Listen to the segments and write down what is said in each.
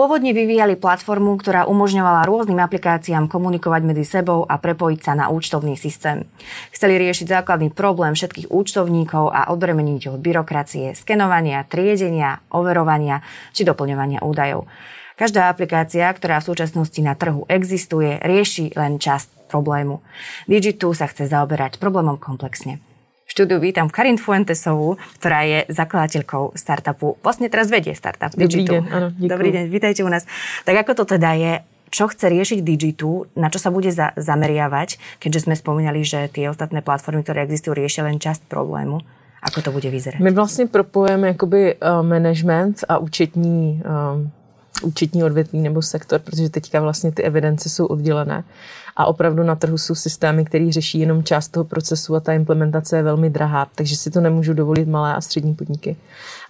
Pôvodne vyvíjali platformu, ktorá umožňovala rôznym aplikáciám komunikovať medzi sebou a prepojiť sa na účtovný systém. Chceli riešiť základný problém všetkých účtovníkov a odbremeniť od byrokracie, skenovania, triedenia, overovania či doplňovania údajov. Každá aplikácia, ktorá v súčasnosti na trhu existuje, rieši len časť problému. Digitu sa chce zaoberať problémom komplexne štúdiu vítam Karin Fuentesovú, ktorá je zakladateľkou startupu. Vlastne teraz vedie startup Dobrý Digitu. Deň, áno, Dobrý deň, vítajte u nás. Tak ako to teda je, čo chce riešiť Digitu, na čo sa bude za- zameriavať, keďže sme spomínali, že tie ostatné platformy, ktoré existujú, riešia len časť problému. Ako to bude vyzerať? My vlastně propojujeme jakoby uh, management a účetní uh, účetní odvětví nebo sektor, protože teďka vlastně ty evidence jsou oddělené a opravdu na trhu jsou systémy, které řeší jenom část toho procesu a ta implementace je velmi drahá, takže si to nemůžu dovolit malé a střední podniky.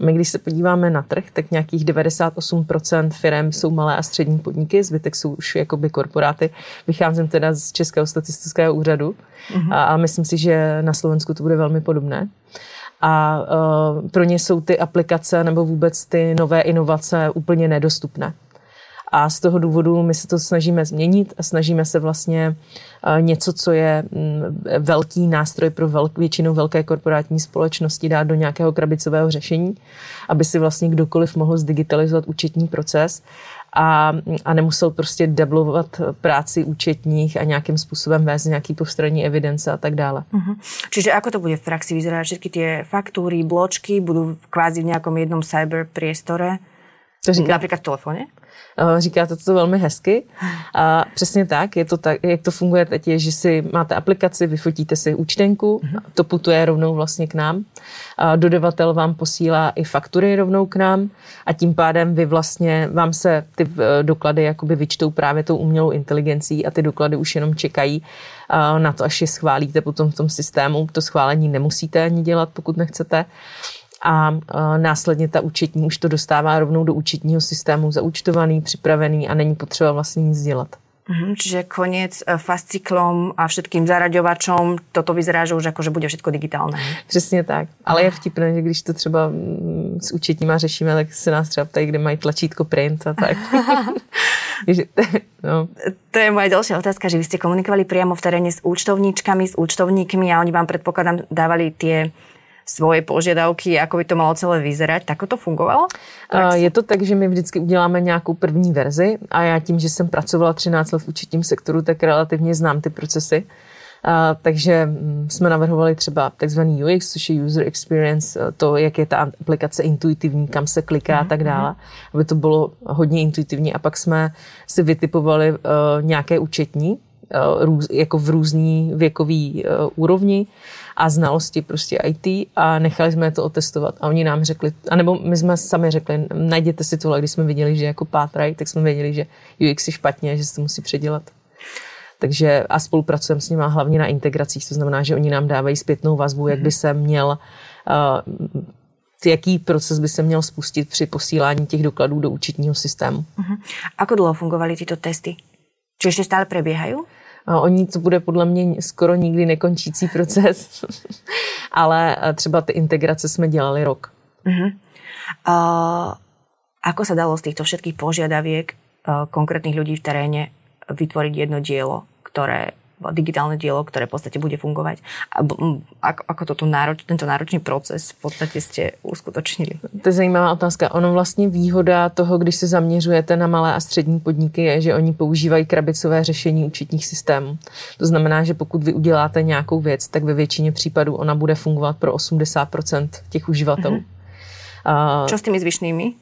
A my, když se podíváme na trh, tak nějakých 98% firm jsou malé a střední podniky, zbytek jsou už jakoby korporáty. Vycházím teda z Českého statistického úřadu mm-hmm. a, a myslím si, že na Slovensku to bude velmi podobné a uh, pro ně jsou ty aplikace nebo vůbec ty nové inovace úplně nedostupné. A z toho důvodu my se to snažíme změnit a snažíme se vlastně uh, něco, co je um, velký nástroj pro velk, většinou velké korporátní společnosti dát do nějakého krabicového řešení, aby si vlastně kdokoliv mohl zdigitalizovat účetní proces a, a nemusel prostě deblovat práci účetních a nějakým způsobem vést nějaký postranní evidence a tak dále. Uh-huh. Čiže ako to bude v praxi vyzerať? Všetky tie faktúry, bločky budú kvázi v nejakom jednom cyber priestore? To říká... Například v telefoně? Eh, říkáte to velmi hezky. A přesně tak, je to tak, jak to funguje teď, je, že si máte aplikaci, vyfotíte si účtenku, mm-hmm. to putuje rovnou vlastně k nám. A dodavatel vám posílá i faktury rovnou k nám a tím pádem vy vlastně, vám se ty eh, doklady jakoby vyčtou právě tou umělou inteligencí a ty doklady už jenom čekají eh, na to, až je schválíte potom v tom systému. To schválení nemusíte ani dělat, pokud nechcete a následně ta účetní už to dostává rovnou do účetního systému zaúčtovaný, připravený a není potřeba vlastně nic dělat. Mm, čiže koniec e, fasciklom a všetkým zaraďovačom, toto vyzerá, že už že bude všechno digitálne. Přesně tak. Ale je vtipné, že když to třeba mm, s účetníma řešíme, tak se nás třeba ptají, kde mají tlačítko print a tak. no. To je moja ďalšia otázka, že vy ste komunikovali priamo v teréne s účtovníčkami, s účtovníkmi a oni vám predpokladám dávali tie svoje požiadavky, ako by to malo celé vyzerať. Tak to fungovalo? Je to tak, že my vždycky uděláme nějakou první verzi a já tím, že jsem pracovala 13 let v účetním sektoru, tak relativně znám ty procesy. A, takže mm, jsme navrhovali třeba takzvaný UX, což je User Experience, to, jak je ta aplikace intuitivní, kam se kliká a tak dále, aby to bylo hodně intuitivní. A pak jsme si vytipovali uh, nějaké účetní, jako v různý věkový uh, úrovni a znalosti prostě IT a nechali jsme to otestovat. A oni nám řekli, anebo my jsme sami řekli, najděte si tohle, když jsme viděli, že jako pátrají, tak jsme věděli, že UX je špatně, že se to musí předělat. Takže a spolupracujeme s nimi hlavně na integracích, to znamená, že oni nám dávají zpětnou vazbu, jak by se měl uh, jaký proces by se měl spustit při posílání těch dokladů do účetního systému. Uh-huh. Ako dlouho fungovaly tyto testy? Či ještě stále prebiehají? Oni to bude podle mě skoro nikdy nekončící proces, ale eh, třeba ty integrace jsme dělali rok. Uh-huh. Uh, ako sa dalo z týchto všetkých požiadaviek uh, konkrétnych ľudí v teréne vytvoriť jedno dielo, ktoré digitálne dielo, ktoré v podstate bude fungovať. Ako, ako toto nároč, tento náročný proces v podstate ste uskutočnili? To je zajímavá otázka. Ono vlastně výhoda toho, když se zaměřujete na malé a střední podniky, je, že oni používají krabicové řešení účetních systémů. To znamená, že pokud vy uděláte nějakou věc, tak ve většině případů ona bude fungovat pro 80% těch uživatelů. Mm-hmm. Čo s tými zvyšnými?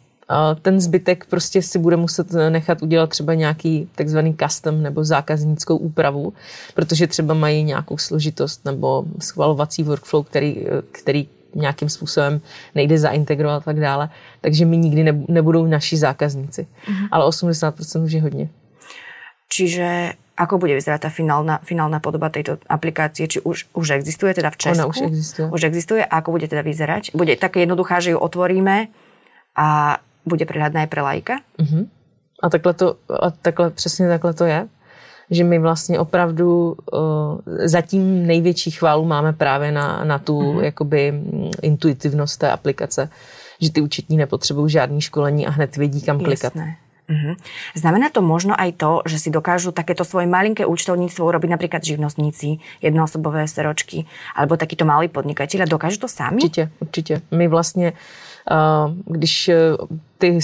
Ten zbytek prostě si bude muset nechat udělat třeba nějaký takzvaný custom nebo zákaznickou úpravu, protože třeba mají nějakou složitost nebo schvalovací workflow, který, který nějakým způsobem nejde zaintegrovat a tak dále. Takže mi nikdy nebudou naši zákazníci. Mm-hmm. Ale 80% už je hodně. Čiže ako bude vyzerať tá finálna, finálna podoba tejto aplikácie? Či už, už existuje teda v Česku? Ona už existuje. Už existuje. A ako bude teda vyzerať? Bude také jednoduchá, že ju otvoríme a bude prehľadná aj pre lajka? Uh-huh. A takhle to, a takhle, přesně takhle to je. že my vlastně opravdu uh, zatím největší chválu máme právě na, na tu mm-hmm. jakoby intuitivnost té aplikace, že ty účetní nepotřebují žádný školení a hned vědí, kam klikat. Jasné. Uh-huh. Znamená to možno aj to, že si dokážu takéto svoje malinké účtovníctvo urobiť napríklad živnostníci, jednoosobové seročky, alebo takýto malí podnikatelia. Dokážu to sami? Určitě, určitě. My vlastně když e, ty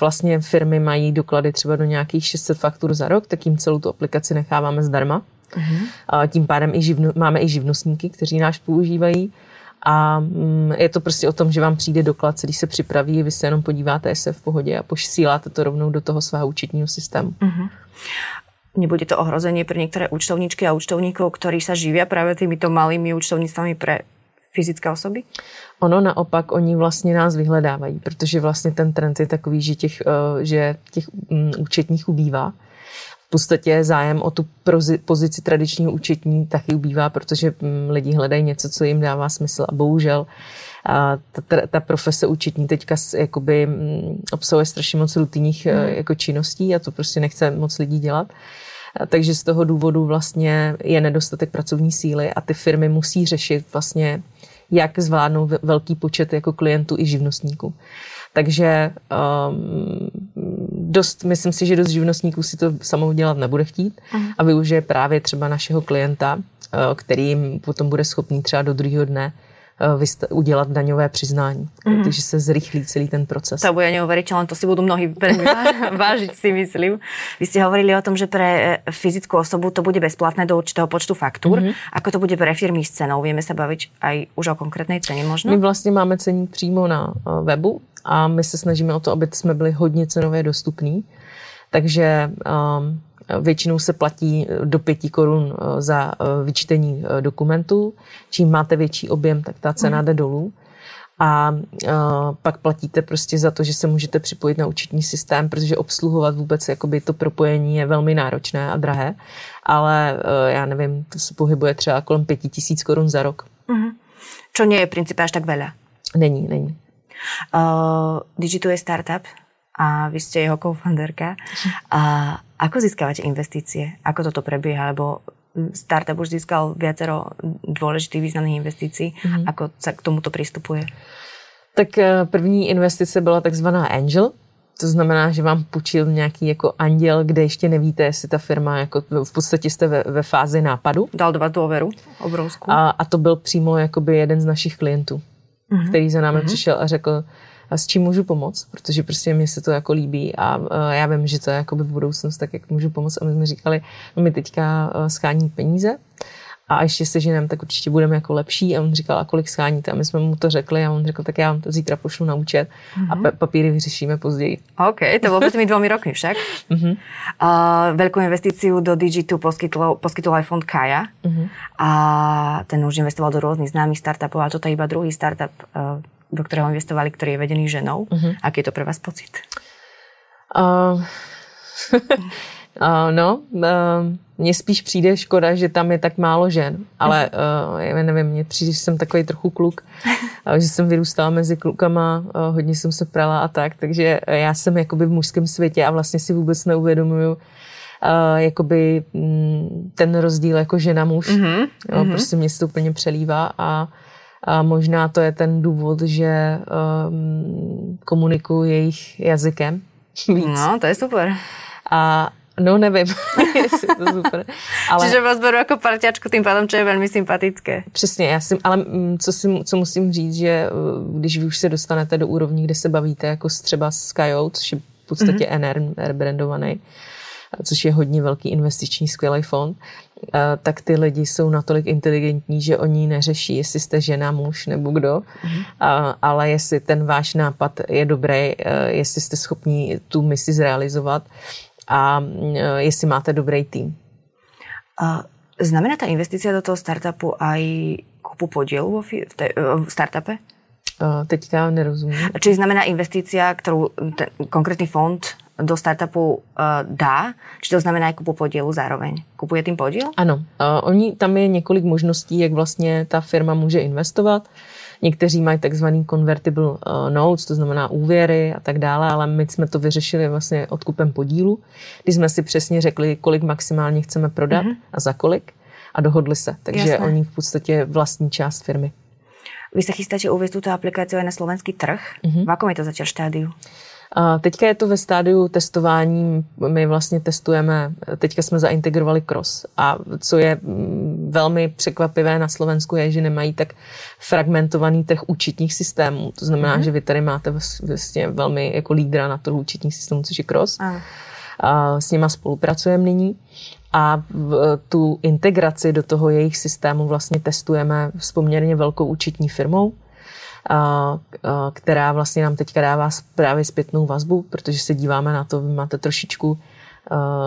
vlastně firmy mají doklady třeba do nějakých 600 faktur za rok, tak jim celou tu aplikaci necháváme zdarma. Uh-huh. Tím pádem i živno, máme i živnostníky, kteří náš používají. A mm, je to prostě o tom, že vám přijde doklad, když se připraví, vy se jenom podíváte, jestli je v pohodě a posíláte to rovnou do toho svého účetního systému. Uh-huh. Nebude to ohrozenie pre niektoré účtovníčky a účtovníkov, ktorí sa živia práve týmito malými účtovníctvami pre fyzické osoby? Ono naopak, oni vlastně nás vyhledávají, protože vlastně ten trend je takový, že těch, eh, že těch mm, účetních ubývá. V podstatě zájem o tu pozici tradičního účetní taky ubývá, protože mm, lidi hledají něco, co jim dává smysl a bohužel a ta, ta profese účetní teďka jakoby mm, obsahuje strašně moc rutinních mm. jako činností a to prostě nechce moc lidí dělat. Takže z toho důvodu vlastně je nedostatek pracovní síly a ty firmy musí řešit vlastně jak zvládnou velký počet jako klientů i živnostníků. Takže um, dost, myslím si, že dost živnostníků si to samou dělat nebude chtít uh-huh. a využije právě třeba našeho klienta, uh, který jim potom bude schopný třeba do druhého dne udělat daňové přiznání. Mm. Takže se zrychlí celý ten proces. To bude neuveriteľné, to si budú mnohí veľmi vážiť, si myslím. Vy ste hovorili o tom, že pre eh, fyzickú osobu to bude bezplatné do určitého počtu faktúr. Mm-hmm. Ako to bude pre firmy s cenou? Vieme sa baviť aj už o konkrétnej cene možno? My vlastně máme ceník přímo na eh, webu a my se snažíme o to, aby jsme byli hodně cenově dostupní. Takže um, Většinou se platí eh, do pěti korun eh, za eh, vyčtení dokumentů. Čím máte větší objem, tak ta cena mhm. jde dolů. A pak platíte prostě za to, že se můžete připojit na účetní systém, protože obsluhovat vůbec jakoby to propojení je velmi náročné a drahé. Ale já nevím, to se pohybuje třeba kolem pěti tisíc korun za rok. Čo nie je v princípe až tak veľa? Není, není. Uh, Digitu je startup a vy ste jeho co-founderka. Uh, ako získavate investície? Ako toto prebieha? Lebo startup už získal viacero dôležitých významných investícií. Mm-hmm. Ako sa k tomuto přistupuje? Tak eh, první investice byla takzvaná Angel, to znamená, že vám půjčil nějaký jako anděl, kde ještě nevíte, jestli ta firma, jako v podstatě jste ve, ve fázi nápadu. Dal vás důvěru obrovskou. A, a to byl přímo jakoby jeden z našich klientů, mm-hmm. který za námi mm-hmm. přišel a řekl, s čím můžu pomoct, protože prostě mě se to jako líbí a já vím, že to je jako by v budoucnosti, tak jak můžu pomoct. A my jsme říkali, no my teďka schání peníze a ještě se ženem, tak určitě budeme jako lepší. A on říkal, a kolik scháníte? A my jsme mu to řekli a on řekl, tak já vám to zítra pošlu na účet mm-hmm. a mhm. papíry vyřešíme později. OK, to bylo před tými dvomi rokmi však. Mm-hmm. Uh, velkou investici do Digitu poskytl, poskytl aj fond Kaja mm-hmm. a ten už investoval do různých známých startupů a toto je iba druhý startup uh, do ktorého investovali, ktorý je vedený ženou. Uh-huh. Aký je to pre vás pocit? Uh, uh, no, uh, mně spíš přijde škoda, že tam je tak málo žen, ale uh, já nevím, mně přijde, že jsem takový trochu kluk, že jsem vyrůstala mezi klukama, uh, hodně jsem se prala a tak, takže já jsem jakoby v mužském světě a vlastně si vůbec neuvědomuju, uh, jakoby mm, ten rozdíl jako žena muž. Mm-hmm. Jo, mm-hmm. Prostě mě se to úplně přelívá a a možná to je ten důvod, že um, komunikuju jejich jazykem víc. No, to je super. A No nevím, jestli to super. Ale... Čiže vás beru jako parťačku tím pádem, čo je velmi sympatické. Přesně, já si, ale mm, co, si, co musím říct, že uh, když vy už se dostanete do úrovní, kde se bavíte jako třeba s Kajou, což je v podstatě mm-hmm. NR, brandovaný, což je hodně velký investiční skvělý fond, tak ty lidi jsou natolik inteligentní, že oni neřeší, jestli jste žena, muž nebo kdo, mm. ale jestli ten váš nápad je dobrý, jestli jste schopni tu misi zrealizovat a jestli máte dobrý tým. Znamená ta investice do toho startupu aj kupu podielu v startupe? Teďka nerozumím. Či znamená investícia, kterou ten konkrétní fond do startupu uh, dá, či to znamená i kupu podílu zároveň. Kupuje tím podíl? Ano, uh, oni, tam je několik možností, jak vlastně ta firma může investovat. Někteří mají takzvaný convertible uh, notes, to znamená úvěry a tak dále, ale my jsme to vyřešili vlastně odkupem podílu, kdy jsme si přesně řekli, kolik maximálně chceme prodat mm-hmm. a za kolik a dohodli se. Takže Jasné. oni v podstatě vlastní část firmy. Vy se chystáte uvést tuto aplikaci na slovenský trh. Mm-hmm. V akom je to zatím štádiu? Teďka je to ve stádiu testování. My vlastně testujeme, teďka jsme zaintegrovali cross. A co je mm, velmi překvapivé na Slovensku je, že nemají tak fragmentovaný trh účetních systémů. To znamená, mm-hmm. že vy tady máte vlastně velmi jako lídra na trhu účetních systémů, což je cross. A. A s nima spolupracujeme nyní a v, tu integraci do toho jejich systému vlastně testujeme s poměrně velkou účetní firmou, která vlastně nám teďka dává právě zpětnou vazbu, protože se díváme na to, vy máte trošičku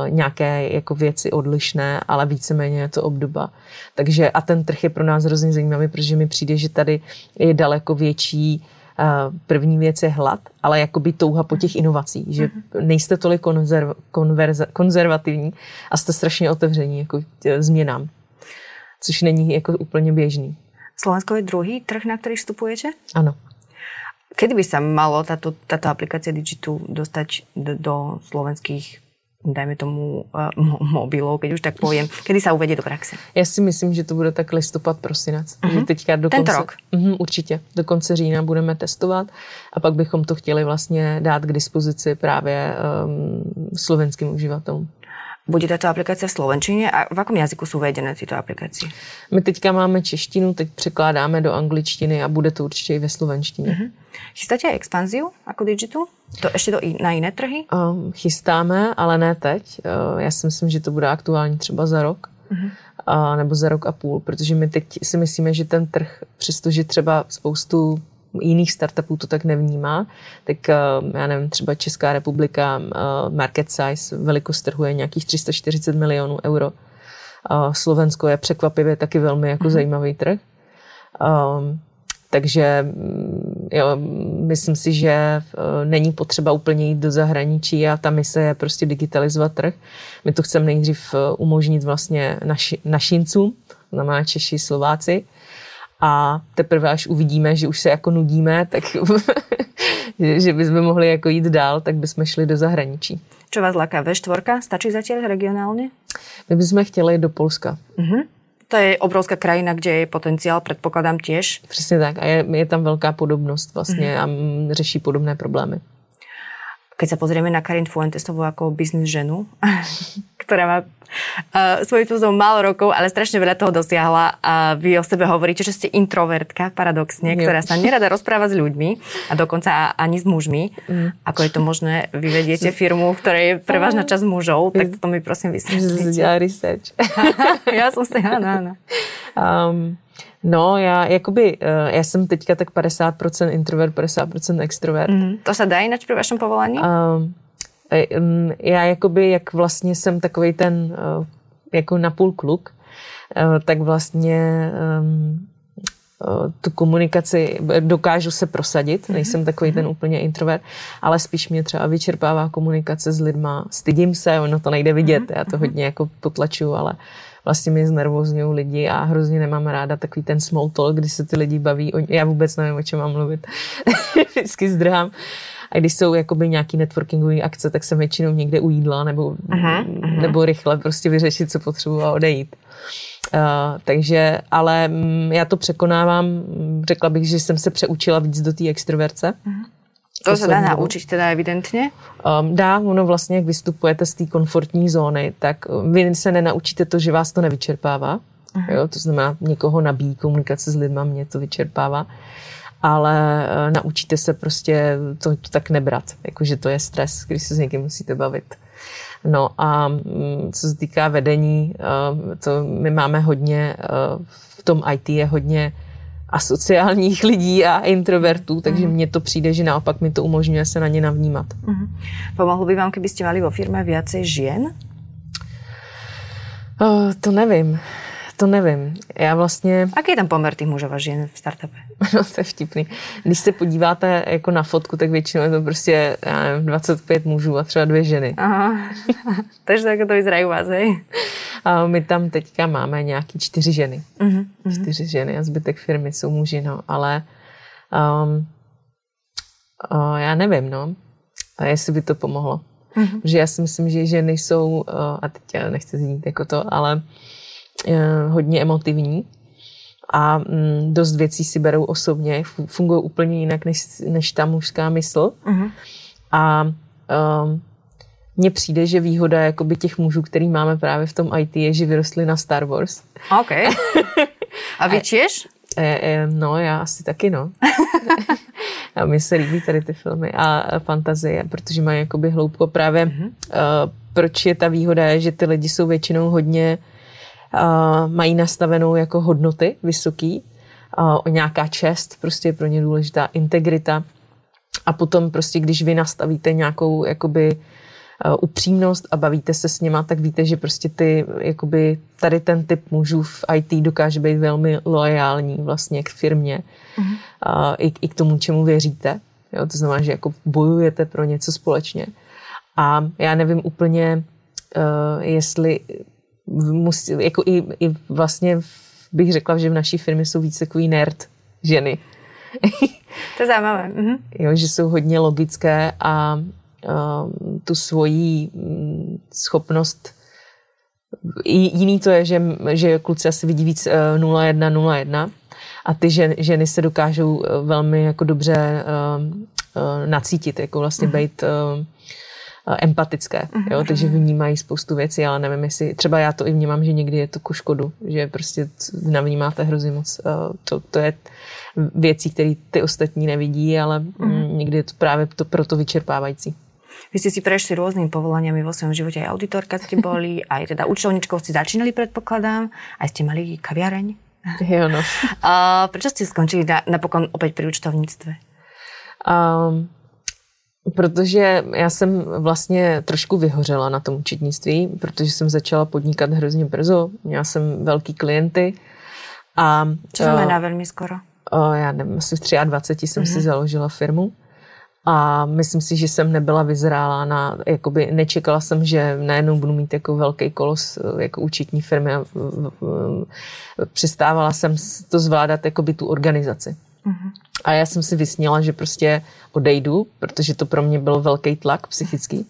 nějaké jako věci odlišné, ale víceméně je to obdoba. Takže a ten trh je pro nás hrozně zajímavý, protože mi přijde, že tady je daleko větší První věc je hlad, ale jakoby touha po těch inovacích, že mhm. nejste tolik konzerv, konverza, konzervativní a jste strašně otevření jako změnám, což není jako úplně běžný. Slovensko je druhý trh, na který vstupujete? Ano. Kedy by sa malo táto, táto aplikácia Digitu dostať do, do slovenských dajme tomu uh, mobilov, keď už tak poviem, kedy sa uvedie do praxe? Já si myslím, že to bude tak listopad, prosinec. Uh-huh. Že teďka do Tento konce, rok? Uh, určitě. Do konce října budeme testovat a pak bychom to chtěli vlastně dát k dispozici právě um, slovenským uživatelům. Bude tato aplikace v slovenčině a v jakém jazyku jsou uvedené tyto aplikace? My teďka máme češtinu, teď překládáme do angličtiny a bude to určitě i ve slovenštině. Uh-huh. Chystáte expanziu jako Digital? To ještě do, na jiné trhy? Um, chystáme, ale ne teď. Uh, já si myslím, že to bude aktuální třeba za rok. Uh-huh. A, nebo za rok a půl, protože my teď si myslíme, že ten trh, přestože třeba spoustu jiných startupů to tak nevnímá, tak eh, já nevím, třeba Česká republika eh, market size, velikost trhu je nějakých 340 milionů euro. Slovensko je překvapivě taky velmi jako mm-hmm. zajímavý trh. Um, takže mm, jo, myslím si, že eh, není potřeba úplně jít do zahraničí a ta mise je prostě digitalizovat trh. My to chceme nejdřív umožnit vlastně naši, našincům, znamená Češi, Slováci, a teprve až uvidíme, že už se jako nudíme, tak že bychom mohli jako jít dál, tak bychom šli do zahraničí. Čo vás láká? V4? Stačí zatím regionálně? My bychom chtěli do Polska. Uh-huh. To je obrovská krajina, kde je potenciál, předpokládám těž. Přesně tak. A je, je tam velká podobnost vlastně uh-huh. a řeší podobné problémy. Keď sa pozrieme na Karin Fuentesovú ako biznis ženu, ktorá má uh, svojím spôsobom málo rokov, ale strašne veľa toho dosiahla a vy o sebe hovoríte, že ste introvertka, paradoxne, ktorá sa nerada rozpráva s ľuďmi a dokonca ani s mužmi. Mm. Ako je to možné? Vy vediete firmu, v ktorej je prevažná časť mužov, tak to mi prosím vysvetlíte. research. ja som si, áno, áno. Um, No, já jakoby, eh, já jsem teďka tak 50% introvert, 50% extrovert. Mm. To se dá jinak při vašem povolání? Um, já jakoby, jak vlastně jsem takový ten uh, jako napůl kluk, uh, tak vlastně um, tu komunikaci dokážu se prosadit, mhm. nejsem takový ten úplně introvert, ale spíš mě třeba vyčerpává komunikace s lidma, stydím se, ono to nejde vidět, já to hodně jako potlačuju, ale vlastně mi znervozňují lidi a hrozně nemám ráda takový ten small talk, kdy se ty lidi baví. Já vůbec nevím, o čem mám mluvit. Vždycky zdrhám. A když jsou jakoby nějaký networkingové akce, tak jsem většinou někde u jídla nebo, aha, aha. nebo rychle prostě vyřešit, co potřebuji a odejít. Uh, takže, ale um, já to překonávám. Řekla bych, že jsem se přeučila víc do té extroverce. Uh-huh. To se dá naučit teda evidentně? Um, dá, ono vlastně, jak vystupujete z té komfortní zóny, tak vy se nenaučíte to, že vás to nevyčerpává. Jo, to znamená, někoho nabíjí komunikace s lidma, mě to vyčerpává. Ale uh, naučíte se prostě to, to tak nebrat, jakože to je stres, když se s někým musíte bavit. No a um, co se týká vedení, uh, to my máme hodně, uh, v tom IT je hodně a sociálních lidí a introvertů, takže mm. mně to přijde, že naopak mi to umožňuje se na ně navnímat. Mm. Pomohlo by vám, kdybyste mali vo firmě více žen? To nevím. To nevím. Já vlastně... Jaký je tam poměr těch mužů a žen v startupe? No, to je vtipný. Když se podíváte jako na fotku, tak většinou je to prostě já nevím, 25 mužů a třeba dvě ženy. Aha. Takže tak to vyzerají u vás, hej? A my tam teďka máme nějaký čtyři ženy. Uh-huh. Čtyři ženy a zbytek firmy jsou muži, no. Ale Um, uh, já nevím, no. A jestli by to pomohlo. Mm-hmm. Že já si myslím, že ženy jsou, uh, a teď já nechci znít jako to, ale hodně emotivní a mm, dost věcí si berou osobně, fungují úplně jinak než, než ta mužská mysl. Mm-hmm. A um, mně přijde, že výhoda jakoby těch mužů, který máme právě v tom IT, je, že vyrostli na Star Wars. OK. A vy tiež? E, e, no, já asi taky, no. a mně se líbí tady ty filmy a fantazie, protože mají jakoby hloubko právě. Mm-hmm. Uh, proč je ta výhoda, že ty lidi jsou většinou hodně, uh, mají nastavenou jako hodnoty vysoký, uh, nějaká čest, prostě je pro ně důležitá integrita. A potom prostě, když vy nastavíte nějakou jakoby uh, upřímnost a bavíte se s něma, tak víte, že prostě ty, jakoby tady ten typ mužů v IT dokáže být velmi loajální vlastně k firmě uh-huh. a i, i k tomu, čemu věříte. Jo, to znamená, že jako bojujete pro něco společně. A já nevím úplně, uh, jestli musí, jako i, i vlastně bych řekla, že v naší firmě jsou víc takový nerd ženy. to je zajímavé. Mhm. Jo, že jsou hodně logické a tu svoji mm, schopnost Jiný to je, že, že kluci asi vidí víc 0-1, 0-1 a ty žen, ženy se dokážou e, velmi jako dobře uh, uh, nacítit, jako vlastně uh-huh. být uh, empatické, uh-huh. jo, takže vnímají spoustu věcí, ale nevím, jestli, třeba já to i vnímám, že někdy je to ku škodu, že prostě navnímáte hrozně moc, uh, to, to je věcí, které ty ostatní nevidí, ale uh-huh. někdy je to právě to proto vyčerpávající. Vy ste si prešli rôznymi povolaniami vo svojom živote. Aj auditorka ste boli, aj teda účtovničkou ste začínali, predpokladám. Aj ste mali kaviareň. Jo, no. A prečo ste skončili na, napokon opäť pri účtovníctve? Um, protože já jsem vlastně trošku vyhořela na tom učitnictví, protože jsem začala podnikat hrozně brzo. Měla jsem velký klienty. A, Co znamená uh, velmi skoro? Uh, já nevím, asi v 23 jsem uh-huh. si mhm. založila firmu. A myslím si, že jsem nebyla vyzrála na, jakoby nečekala jsem, že najednou budu mít jako velký kolos jako účetní firmy a přestávala jsem to zvládat jakoby tu organizaci. Mm-hmm. A já jsem si vysněla, že prostě odejdu, protože to pro mě byl velký tlak psychický.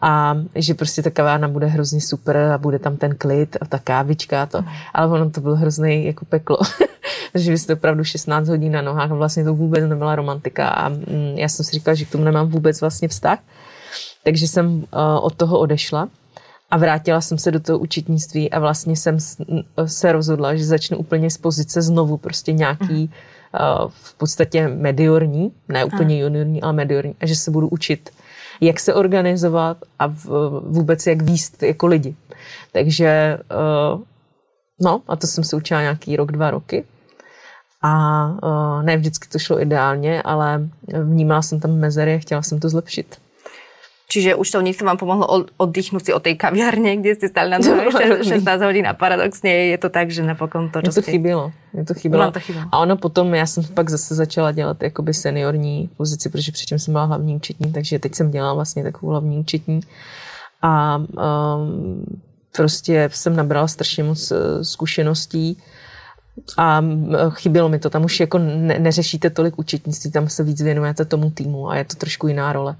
A že prostě ta kavárna bude hrozně super a bude tam ten klid a ta kávička a to. Mm. Ale ono to bylo hrozný jako peklo. že vy jste opravdu 16 hodin na nohách a vlastně to vůbec nebyla romantika a mm, já jsem si říkala, že k tomu nemám vůbec vlastně vztah. Takže jsem uh, od toho odešla a vrátila jsem se do toho učitnictví a vlastně jsem se rozhodla, že začnu úplně z pozice znovu prostě nějaký uh, v podstatě mediorní, ne úplně juniorní, ale mediorní a že se budu učit jak se organizovat a v, vůbec jak výst jako lidi. Takže uh, no a to jsem se učila nějaký rok, dva roky a uh, ne vždycky to šlo ideálně, ale vnímala jsem tam mezery a chtěla jsem to zlepšit. Čiže už to účtovníctvo vám pomohlo oddychnout si od té kaviarně, kde jste stali na nohách 16 hodin a paradoxně je to tak, že napokon to... Mě to chybělo. Mě to chybělo. to chybělo. A ono potom, já jsem pak zase začala dělat jakoby seniorní pozici, protože předtím jsem byla hlavní účetní, takže teď jsem dělala vlastně takovou hlavní účetní. A um, prostě jsem nabrala strašně moc eh, zkušeností a chybělo mi to. Tam už jako ne, neřešíte tolik účetnictví, tam se víc věnujete tomu týmu a je to trošku jiná role.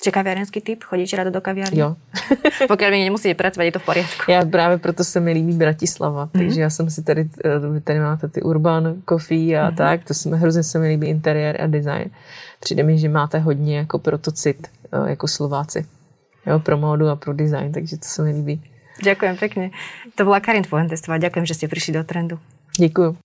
Jste kaviarenský typ? Chodíte ráda do kaviarny? Jo. Pokud mi nemusíte pracovat, je to v pořádku. Já právě proto se mi líbí Bratislava, mm-hmm. takže já jsem si tady, eh, tady máte ty urban coffee a mm-hmm. tak, to se mi hrozně se mi líbí interiér a design. Přijde mi, že máte hodně jako protocit, eh, jako Slováci. Jo, pro módu a pro design, takže to se mi líbí. Ďakujem pekne. To bola Karin Fuentestová. Ďakujem, že ste prišli do trendu. Děkuji.